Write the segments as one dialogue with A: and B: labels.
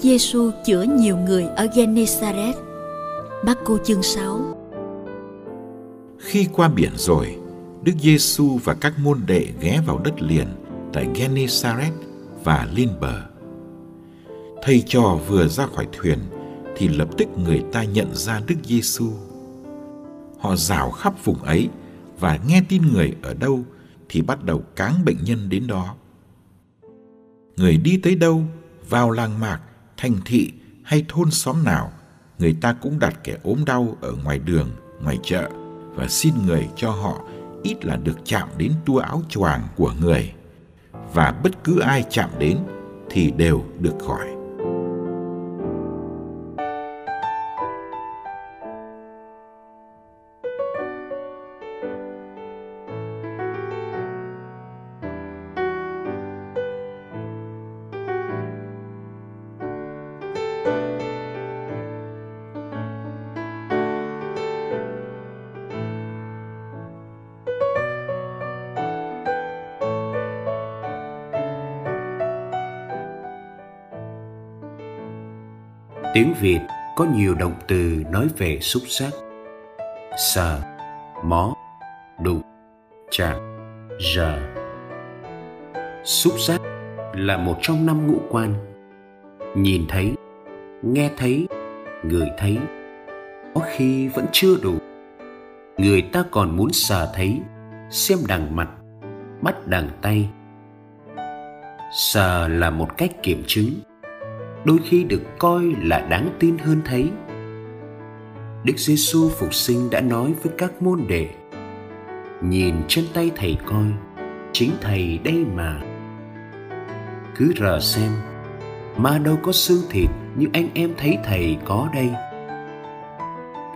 A: Giêsu chữa nhiều người ở Gennesaret. Marco chương 6
B: Khi qua biển rồi, Đức Giêsu và các môn đệ ghé vào đất liền tại Gennesaret và lên bờ. Thầy trò vừa ra khỏi thuyền thì lập tức người ta nhận ra Đức Giêsu. Họ rảo khắp vùng ấy và nghe tin người ở đâu thì bắt đầu cáng bệnh nhân đến đó. Người đi tới đâu, vào làng mạc, thành thị hay thôn xóm nào, người ta cũng đặt kẻ ốm đau ở ngoài đường, ngoài chợ và xin người cho họ ít là được chạm đến tua áo choàng của người. Và bất cứ ai chạm đến thì đều được khỏi.
C: Tiếng Việt có nhiều động từ nói về xúc giác Sờ, mó, đụng, chạm, giờ Xúc giác là một trong năm ngũ quan. Nhìn thấy, nghe thấy, người thấy Có khi vẫn chưa đủ. Người ta còn muốn sờ thấy Xem đằng mặt, bắt đằng tay. Sờ là một cách kiểm chứng đôi khi được coi là đáng tin hơn thấy. Đức Giêsu phục sinh đã nói với các môn đệ: Nhìn trên tay thầy coi, chính thầy đây mà. Cứ rờ xem, mà đâu có xương thịt như anh em thấy thầy có đây.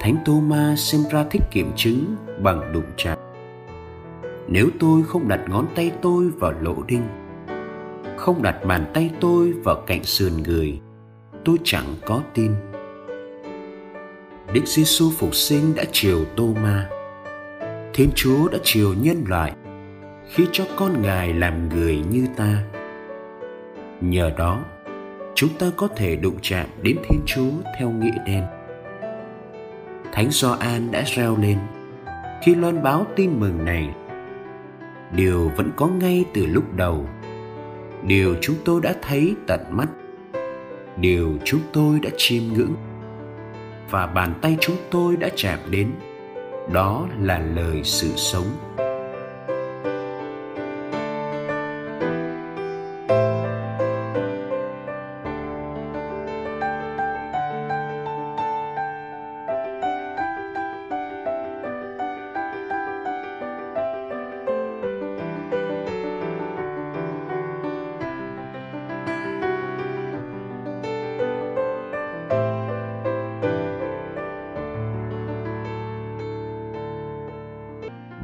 C: Thánh Tô Ma xem ra thích kiểm chứng bằng đụng chạm. Nếu tôi không đặt ngón tay tôi vào lỗ đinh, không đặt bàn tay tôi vào cạnh sườn người, tôi chẳng có tin. Đức giêsu phục sinh đã chiều tô ma thiên chúa đã chiều nhân loại khi cho con ngài làm người như ta. Nhờ đó, chúng ta có thể đụng chạm đến thiên chúa theo nghĩa đen. Thánh gioan đã reo lên khi loan báo tin mừng này. Điều vẫn có ngay từ lúc đầu điều chúng tôi đã thấy tận mắt. Điều chúng tôi đã chiêm ngưỡng. Và bàn tay chúng tôi đã chạm đến. Đó là lời sự sống.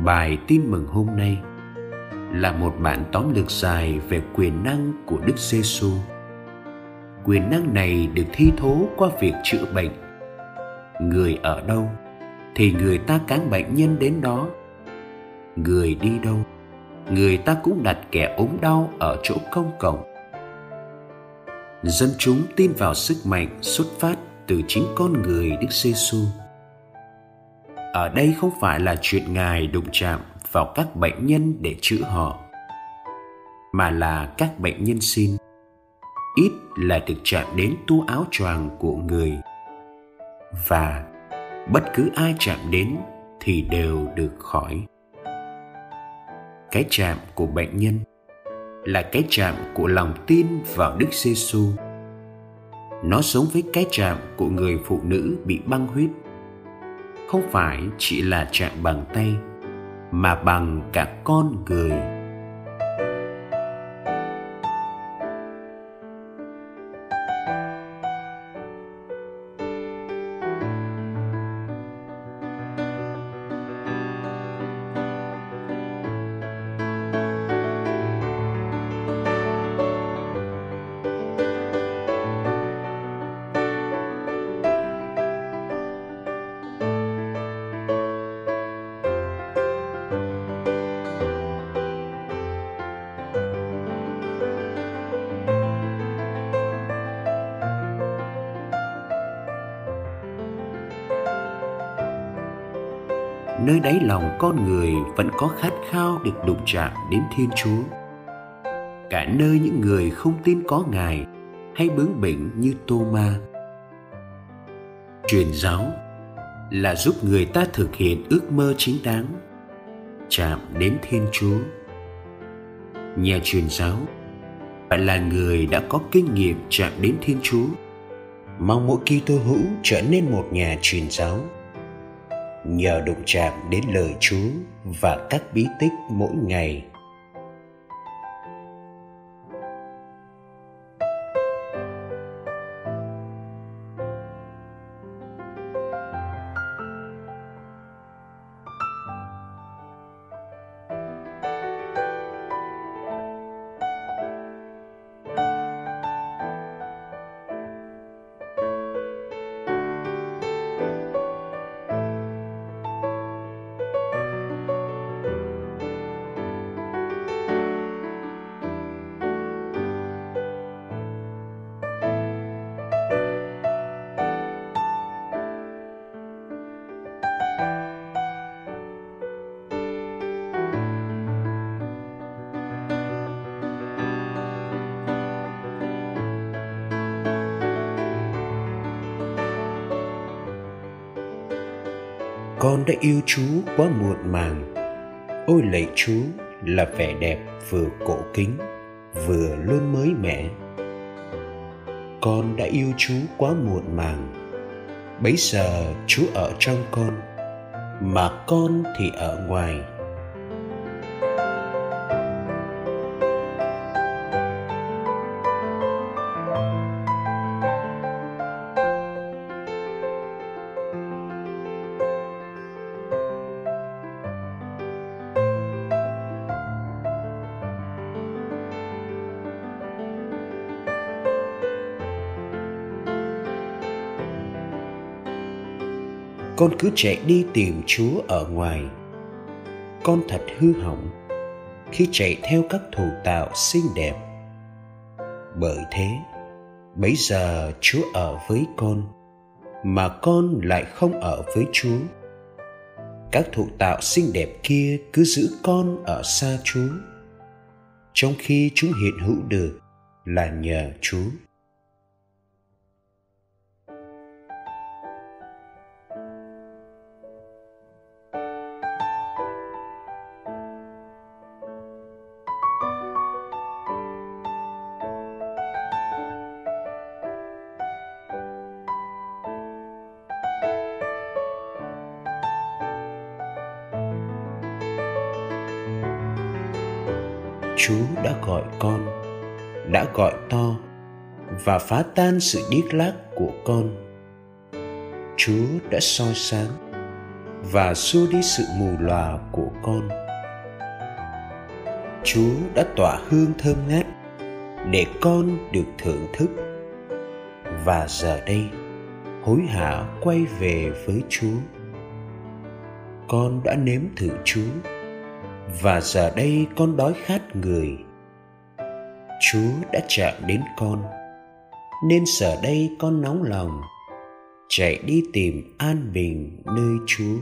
C: Bài tin mừng hôm nay là một bản tóm lược dài về quyền năng của Đức Giêsu. Quyền năng này được thi thố qua việc chữa bệnh. Người ở đâu thì người ta cán bệnh nhân đến đó. Người đi đâu, người ta cũng đặt kẻ ốm đau ở chỗ công cộng. Dân chúng tin vào sức mạnh xuất phát từ chính con người Đức Giêsu. xu ở đây không phải là chuyện ngài đụng chạm vào các bệnh nhân để chữa họ, mà là các bệnh nhân xin ít là được chạm đến tu áo choàng của người và bất cứ ai chạm đến thì đều được khỏi cái chạm của bệnh nhân là cái chạm của lòng tin vào Đức Giêsu. Nó giống với cái chạm của người phụ nữ bị băng huyết. Không phải chỉ là chạm bằng tay mà bằng cả con người. Nơi đáy lòng con người vẫn có khát khao được đụng chạm đến thiên chúa. Cả nơi những người không tin có ngài hay bướng bỉnh như tô ma truyền giáo là giúp người ta thực hiện ước mơ chính đáng, chạm đến thiên chúa. Nhà truyền giáo phải là người đã có kinh nghiệm chạm đến thiên chúa. Mong mỗi Kitô hữu trở nên một nhà truyền giáo nhờ đụng chạm đến lời Chúa và các bí tích mỗi ngày. Con đã yêu chú quá muộn màng. Ôi lạy chú là vẻ đẹp vừa cổ kính, vừa luôn mới mẻ. Con đã yêu chú quá muộn màng. Bấy giờ chú ở trong con, mà con thì ở ngoài. Con cứ chạy đi tìm chúa ở ngoài. Con thật hư hỏng khi chạy theo các thủ tạo xinh đẹp. Bởi thế, bấy giờ chúa ở với con, mà con lại không ở với chúa. Các thụ tạo xinh đẹp kia cứ giữ con ở xa chúa, trong khi chúng hiện hữu được là nhờ chúa. Chúa đã gọi con, đã gọi to và phá tan sự điếc lác của con. Chúa đã soi sáng và xua đi sự mù lòa của con. Chúa đã tỏa hương thơm ngát để con được thưởng thức. Và giờ đây, hối hả quay về với Chúa. Con đã nếm thử Chúa và giờ đây con đói khát người. Chúa đã chạm đến con, nên giờ đây con nóng lòng, chạy đi tìm an bình nơi chúa.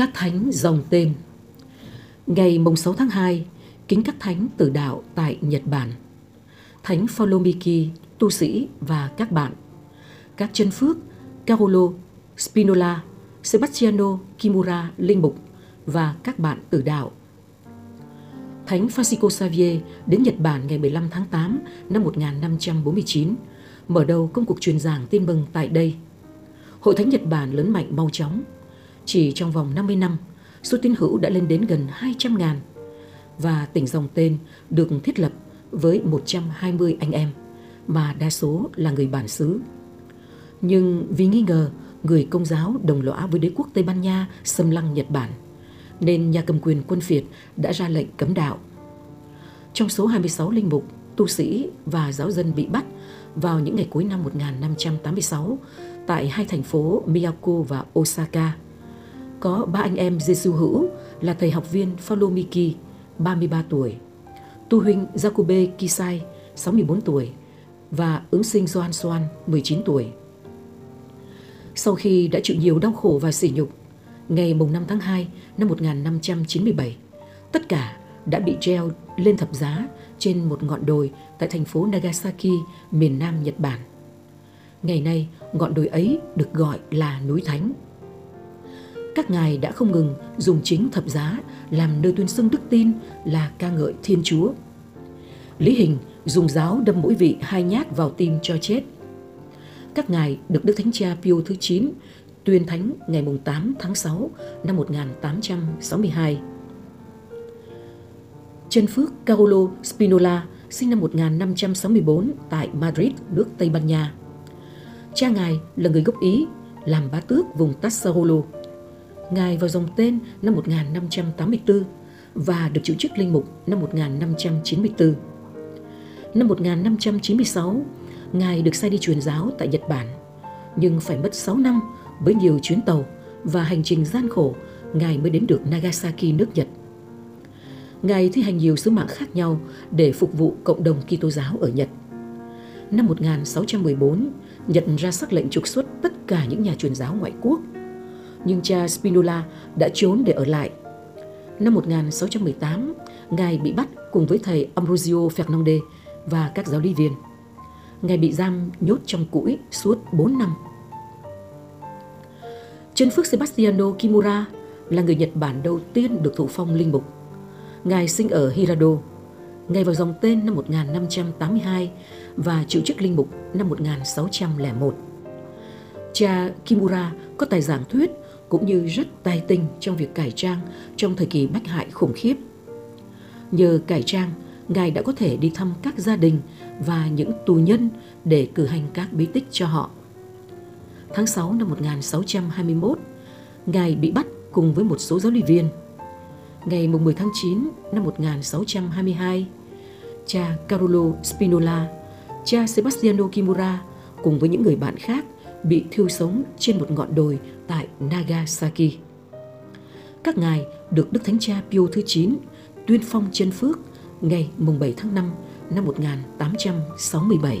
D: Các thánh dòng tên Ngày mùng 6 tháng 2, kính các thánh tử đạo tại Nhật Bản. Thánh Folomiki, tu sĩ và các bạn. Các chân phước Carolo, Spinola, Sebastiano Kimura, linh mục và các bạn tử đạo. Thánh Francisco Xavier đến Nhật Bản ngày 15 tháng 8 năm 1549, mở đầu công cuộc truyền giảng tin mừng tại đây. Hội Thánh Nhật Bản lớn mạnh mau chóng. Chỉ trong vòng 50 năm, số tín hữu đã lên đến gần 200 ngàn và tỉnh dòng tên được thiết lập với 120 anh em, mà đa số là người bản xứ. Nhưng vì nghi ngờ người công giáo đồng lõa với đế quốc Tây Ban Nha xâm lăng Nhật Bản, nên nhà cầm quyền quân Việt đã ra lệnh cấm đạo. Trong số 26 linh mục, tu sĩ và giáo dân bị bắt vào những ngày cuối năm 1586 tại hai thành phố Miyako và Osaka, có ba anh em Giêsu hữu là thầy học viên Folomiki, 33 tuổi, tu huynh Jacobe Kisai, 64 tuổi và ứng sinh Doan Soan, 19 tuổi. Sau khi đã chịu nhiều đau khổ và sỉ nhục, ngày mùng 5 tháng 2 năm 1597, tất cả đã bị treo lên thập giá trên một ngọn đồi tại thành phố Nagasaki, miền Nam Nhật Bản. Ngày nay, ngọn đồi ấy được gọi là núi Thánh. Các ngài đã không ngừng dùng chính thập giá làm nơi tuyên xưng đức tin là ca ngợi Thiên Chúa. Lý Hình dùng giáo đâm mũi vị hai nhát vào tim cho chết. Các ngài được Đức Thánh Cha Pio thứ 9 tuyên thánh ngày 8 tháng 6 năm 1862. Chân Phước Carolo Spinola sinh năm 1564 tại Madrid, nước Tây Ban Nha. Cha ngài là người gốc Ý, làm bá tước vùng Tassarolo. Ngài vào dòng tên năm 1584 và được chịu chức linh mục năm 1594. Năm 1596, Ngài được sai đi truyền giáo tại Nhật Bản, nhưng phải mất 6 năm với nhiều chuyến tàu và hành trình gian khổ, Ngài mới đến được Nagasaki nước Nhật. Ngài thi hành nhiều sứ mạng khác nhau để phục vụ cộng đồng Kitô giáo ở Nhật. Năm 1614, Nhật ra sắc lệnh trục xuất tất cả những nhà truyền giáo ngoại quốc. Nhưng cha Spinola đã trốn để ở lại. Năm 1618, Ngài bị bắt cùng với thầy Ambrosio Fernandez và các giáo lý viên. Ngài bị giam nhốt trong củi suốt 4 năm. Chân Phước Sebastiano Kimura là người Nhật Bản đầu tiên được thụ phong linh mục. Ngài sinh ở Hirado. Ngài vào dòng tên năm 1582 và chịu chức linh mục năm 1601. Cha Kimura có tài giảng thuyết cũng như rất tài tình trong việc cải trang trong thời kỳ bách hại khủng khiếp. Nhờ cải trang, Ngài đã có thể đi thăm các gia đình và những tù nhân để cử hành các bí tích cho họ. Tháng 6 năm 1621, Ngài bị bắt cùng với một số giáo lý viên. Ngày 10 tháng 9 năm 1622, cha Carolo Spinola, cha Sebastiano Kimura cùng với những người bạn khác bị thiêu sống trên một ngọn đồi tại Nagasaki. Các ngài được Đức Thánh Cha Pio thứ 9 tuyên phong chân phước ngày 7 tháng 5 năm 1867.